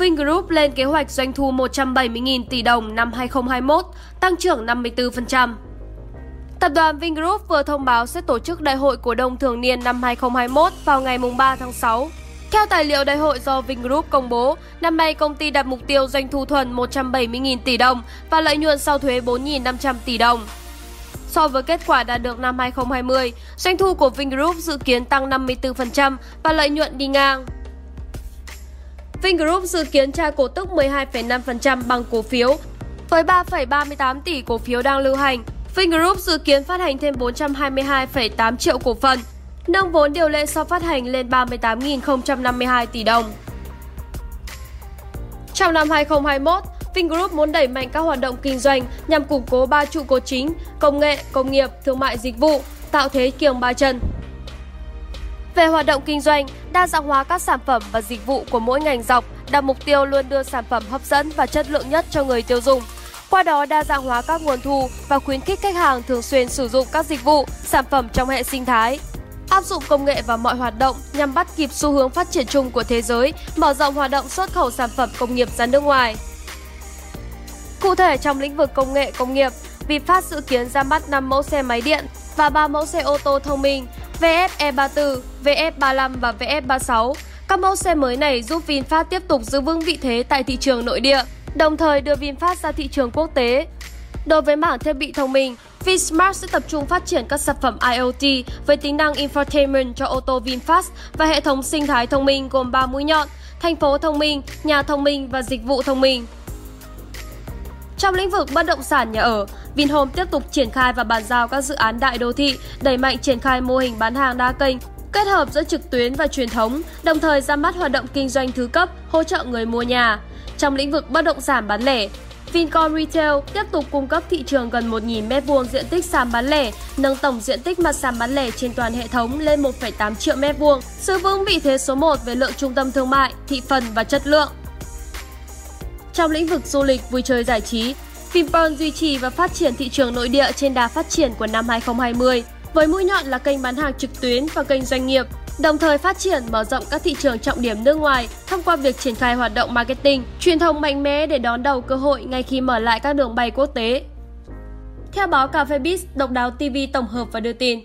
Vingroup lên kế hoạch doanh thu 170.000 tỷ đồng năm 2021, tăng trưởng 54%. Tập đoàn Vingroup vừa thông báo sẽ tổ chức đại hội cổ đông thường niên năm 2021 vào ngày 3 tháng 6. Theo tài liệu đại hội do Vingroup công bố, năm nay công ty đặt mục tiêu doanh thu thuần 170.000 tỷ đồng và lợi nhuận sau thuế 4.500 tỷ đồng. So với kết quả đạt được năm 2020, doanh thu của Vingroup dự kiến tăng 54% và lợi nhuận đi ngang. Vingroup dự kiến trả cổ tức 12,5% bằng cổ phiếu. Với 3,38 tỷ cổ phiếu đang lưu hành, Vingroup dự kiến phát hành thêm 422,8 triệu cổ phần, nâng vốn điều lệ sau phát hành lên 38.052 tỷ đồng. Trong năm 2021, Vingroup muốn đẩy mạnh các hoạt động kinh doanh nhằm củng cố ba trụ cột chính: công nghệ, công nghiệp, thương mại dịch vụ, tạo thế kiềng ba chân. Về hoạt động kinh doanh, đa dạng hóa các sản phẩm và dịch vụ của mỗi ngành dọc đặt mục tiêu luôn đưa sản phẩm hấp dẫn và chất lượng nhất cho người tiêu dùng. Qua đó đa dạng hóa các nguồn thu và khuyến khích khách hàng thường xuyên sử dụng các dịch vụ, sản phẩm trong hệ sinh thái. Áp dụng công nghệ vào mọi hoạt động nhằm bắt kịp xu hướng phát triển chung của thế giới, mở rộng hoạt động xuất khẩu sản phẩm công nghiệp ra nước ngoài. Cụ thể trong lĩnh vực công nghệ công nghiệp, VinFast dự kiến ra mắt 5 mẫu xe máy điện và 3 mẫu xe ô tô thông minh VF E34, VF35 và VF36. Các mẫu xe mới này giúp VinFast tiếp tục giữ vững vị thế tại thị trường nội địa, đồng thời đưa VinFast ra thị trường quốc tế. Đối với mảng thiết bị thông minh, VinSmart sẽ tập trung phát triển các sản phẩm IoT với tính năng infotainment cho ô tô VinFast và hệ thống sinh thái thông minh gồm 3 mũi nhọn, thành phố thông minh, nhà thông minh và dịch vụ thông minh. Trong lĩnh vực bất động sản nhà ở, Vinhome tiếp tục triển khai và bàn giao các dự án đại đô thị, đẩy mạnh triển khai mô hình bán hàng đa kênh, kết hợp giữa trực tuyến và truyền thống, đồng thời ra mắt hoạt động kinh doanh thứ cấp, hỗ trợ người mua nhà. Trong lĩnh vực bất động sản bán lẻ, Vincom Retail tiếp tục cung cấp thị trường gần 1.000 m2 diện tích sàn bán lẻ, nâng tổng diện tích mặt sàn bán lẻ trên toàn hệ thống lên 1,8 triệu m2, giữ vững vị thế số 1 về lượng trung tâm thương mại, thị phần và chất lượng. Trong lĩnh vực du lịch, vui chơi giải trí, Vinpearl duy trì và phát triển thị trường nội địa trên đà phát triển của năm 2020, với mũi nhọn là kênh bán hàng trực tuyến và kênh doanh nghiệp, đồng thời phát triển mở rộng các thị trường trọng điểm nước ngoài thông qua việc triển khai hoạt động marketing, truyền thông mạnh mẽ để đón đầu cơ hội ngay khi mở lại các đường bay quốc tế. Theo báo Cafebiz, độc đáo TV tổng hợp và đưa tin.